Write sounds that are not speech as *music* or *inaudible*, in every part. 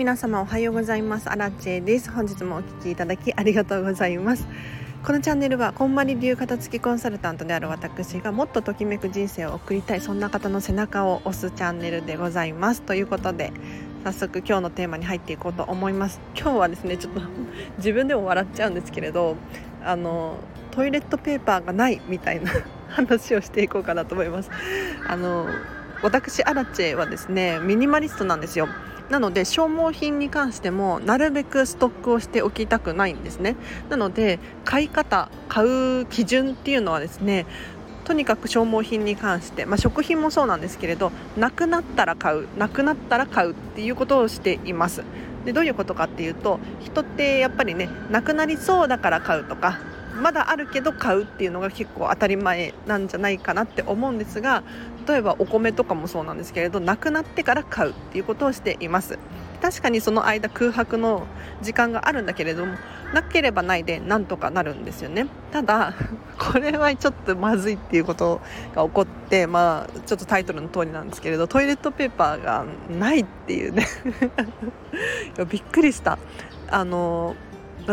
皆様おはようございます。アラチェです。本日もお聞きいただきありがとうございます。このチャンネルはこんまり流片付きコンサルタントである私がもっとときめく人生を送りたいそんな方の背中を押すチャンネルでございます。ということで早速今日のテーマに入っていこうと思います。今日はですねちょっと自分でも笑っちゃうんですけれどあのトイレットペーパーがないみたいな話をしていこうかなと思います。あの私アラチェはですねミニマリストなんですよ。なので消耗品に関してもなるべくストックをしておきたくないんですね。なので買い方買う基準っていうのはですねとにかく消耗品に関して、まあ、食品もそうなんですけれどなくなったら買うなくなったら買うっていうことをしています。でどういうことかっていうと人ってやっぱりねなくなりそうだから買うとかまだあるけど買うっていうのが結構当たり前なんじゃないかなって思うんですが例えばお米とかもそうなんですけれどなくなってから買うっていうことをしています。確かにその間空白の時間があるんだけれどもなければないでなんとかなるんですよね。ただ *laughs* これはちょっとまずいっていうことが起こってまあちょっとタイトルの通りなんですけれどトイレットペーパーがないっていうね。*laughs* びっくりした。あの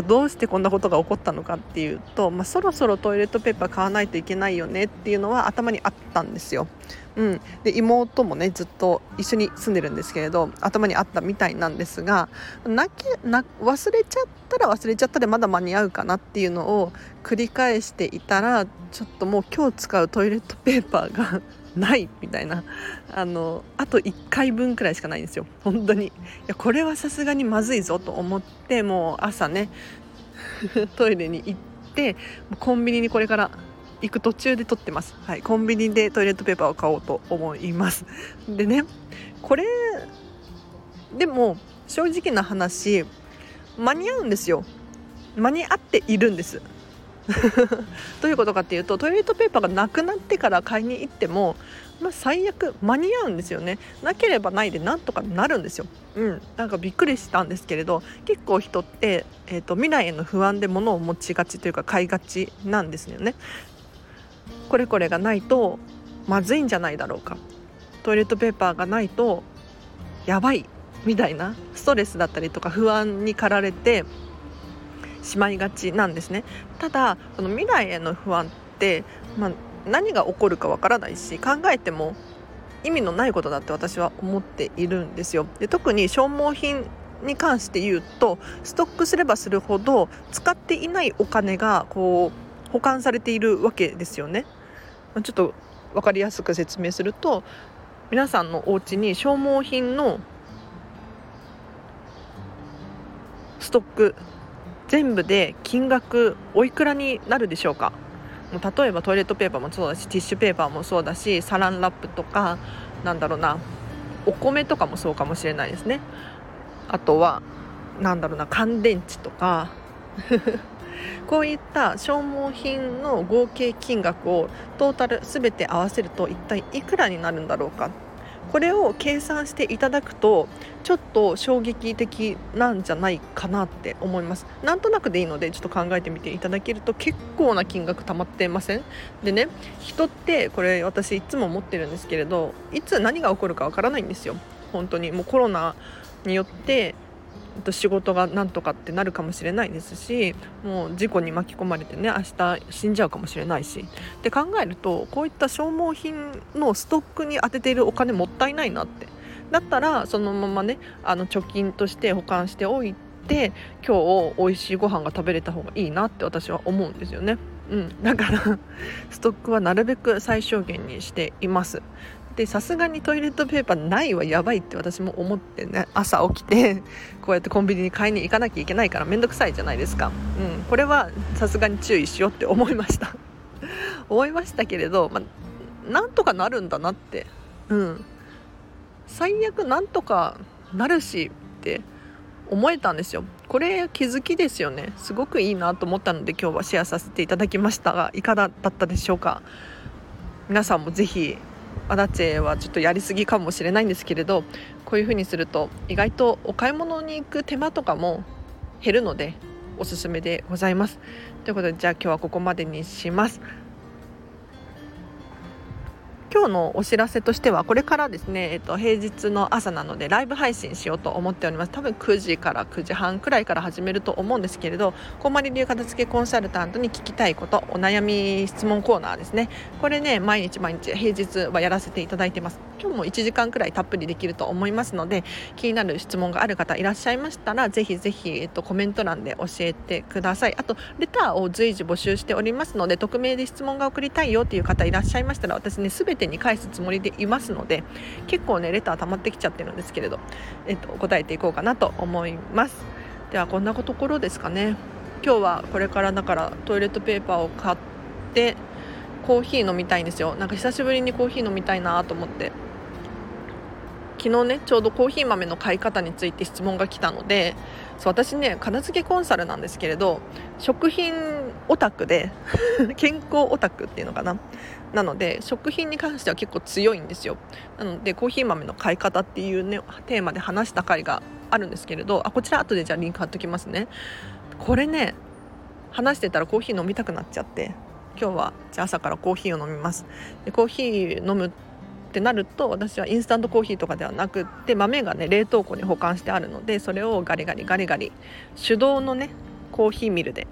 どうしてこんなことが起こったのかっていうと、まあ、そろそろトイレットペーパー買わないといけないよねっていうのは頭にあったんですよ。うん、で妹もねずっと一緒に住んでるんですけれど頭にあったみたいなんですがなけな忘れちゃったら忘れちゃったでまだ間に合うかなっていうのを繰り返していたらちょっともう今日使うトイレットペーパーがないみたいな。あのあと1回分くらいしかないんですよ。本当に。いやこれはさすがにまずいぞと思ってもう朝ね *laughs* トイレに行ってコンビニにこれから行く途中で撮ってます、はい、コンビニでトイレットペーパーを買おうと思います。でねこれでも正直な話間に合うんですよ。間に合っているんです。*laughs* どういうことかっていうとトイレットペーパーがなくなってから買いに行っても、まあ、最悪間に合うんですよね。なければないでなんとかなるんですよ、うん、なんかびっくりしたんですけれど結構人って、えーと、未来への不安で物を持ちがちというか買いがちなんですよね。これこれがないとまずいんじゃないだろうか。トイレットペーパーがないとやばいみたいなストレスだったりとか不安に駆られてしまいがちなんですね。ただその未来への不安って、まあ、何が起こるかわからないし考えても意味のないことだって私は思っているんですよ。で特に消耗品に関して言うとストックすればするほど使っていないお金がこう保管されているわけですよね。ちょっと分かりやすく説明すると皆さんのお家に消耗品のストック全部で金額おいくらになるでしょうか？例えばトイレットペーパーもそうだしティッシュペーパーもそうだしサランラップとかなんだろうなお米とかもそうかもしれないですね。あとはなんだろうな乾電池とか *laughs* こういった消耗品の合計金額をトータル全て合わせると一体いくらになるんだろうか。これを計算していただくとちょっと衝撃的なんじゃないかなって思います。なんとなくでいいのでちょっと考えてみていただけると結構な金額貯まってません？でね人ってこれ私いつも思ってるんですけれどいつ何が起こるかわからないんですよ。本当に。もうコロナによって仕事がなんとかってなるかもしれないですしもう事故に巻き込まれてね明日死んじゃうかもしれないし。って考えるとこういった消耗品のストックに充てているお金もったいないなって。だったらそのままねあの貯金として保管しておいて今日美味しいご飯が食べれた方がいいなって私は思うんですよね。うん、だからストックはなるべく最小限にしています。でさすがにトイレットペーパーないはやばいって私も思ってね。朝起きて *laughs* こうやってコンビニに買いに行かなきゃいけないから面倒くさいじゃないですか、うん、これはさすがに注意しようって思いました。*laughs* 思いましたけれど、まあ、なんとかなるんだなって。うん。最悪なんとかなるしって思えたんですよ。これ気づきですよね。すごくいいなと思ったので今日はシェアさせていただきましたがいかがだったでしょうか。皆さんもぜひアダチェはちょっとやりすぎかもしれないんですけれどこういうふうにすると意外とお買い物に行く手間とかも減るのでおすすめでございます。ということでじゃあ今日はここまでにします。今日のお知らせとしてはこれからですね、えっと、平日の朝なのでライブ配信しようと思っております。多分9時から9時半くらいから始めると思うんですけれどこんまり流片付けコンサルタントに聞きたいことお悩み質問コーナーですね。これね毎日毎日平日はやらせていただいてます。今日も1時間くらいたっぷりできると思いますので気になる質問がある方いらっしゃいましたらぜひぜひ、えっと、コメント欄で教えてください。あとレターを随時募集しておりますので匿名で質問が送りたいよっていう方いらっしゃいましたら私ね全てに返すつもりでいますので結構ねレター溜まってきちゃってるんですけれど、えっと、答えていこうかなと思います。ではこんなところですかね。今日はこれからだからトイレットペーパーを買ってコーヒー飲みたいんですよ。なんか久しぶりにコーヒー飲みたいなと思って。昨日ねちょうどコーヒー豆の買い方について質問が来たのでそう私ね片付けコンサルなんですけれど食品オタクで *laughs* 健康オタクっていうのかな。なので食品に関しては結構強いんですよ。なのでコーヒー豆の買い方っていうねテーマで話した回があるんですけれどあこちら後でじゃあリンク貼っときますね。これね話してたらコーヒー飲みたくなっちゃって今日はじゃあ朝からコーヒーを飲みます。でコーヒー飲むってなると私はインスタントコーヒーとかではなくって豆がね冷凍庫に保管してあるのでそれをガリガリガリガリ手動のねコーヒーミルで、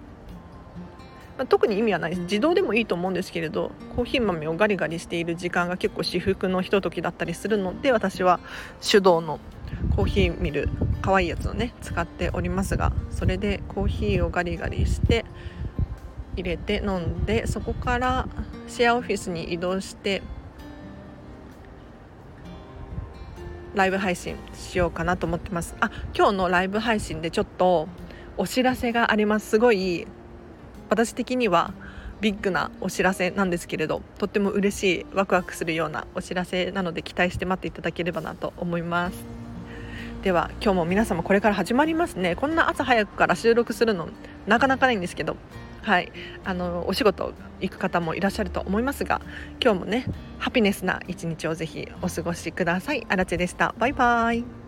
まあ、特に意味はないです。自動でもいいと思うんですけれどコーヒー豆をガリガリしている時間が結構至福のひとときだったりするので私は手動のコーヒーミル可愛いやつをね使っておりますがそれでコーヒーをガリガリして入れて飲んでそこからシェアオフィスに移動してライブ配信しようかなと思ってます。あ今日のライブ配信でちょっとお知らせがあります。すごい私的にはビッグなお知らせなんですけれどとっても嬉しいワクワクするようなお知らせなので期待して待っていただければなと思います。では今日も皆様これから始まりますね。こんな朝早くから収録するのなかなかないんですけどはい、あのお仕事行く方もいらっしゃると思いますが今日もねハピネスな一日をぜひお過ごしください。あらでした。バイバイ。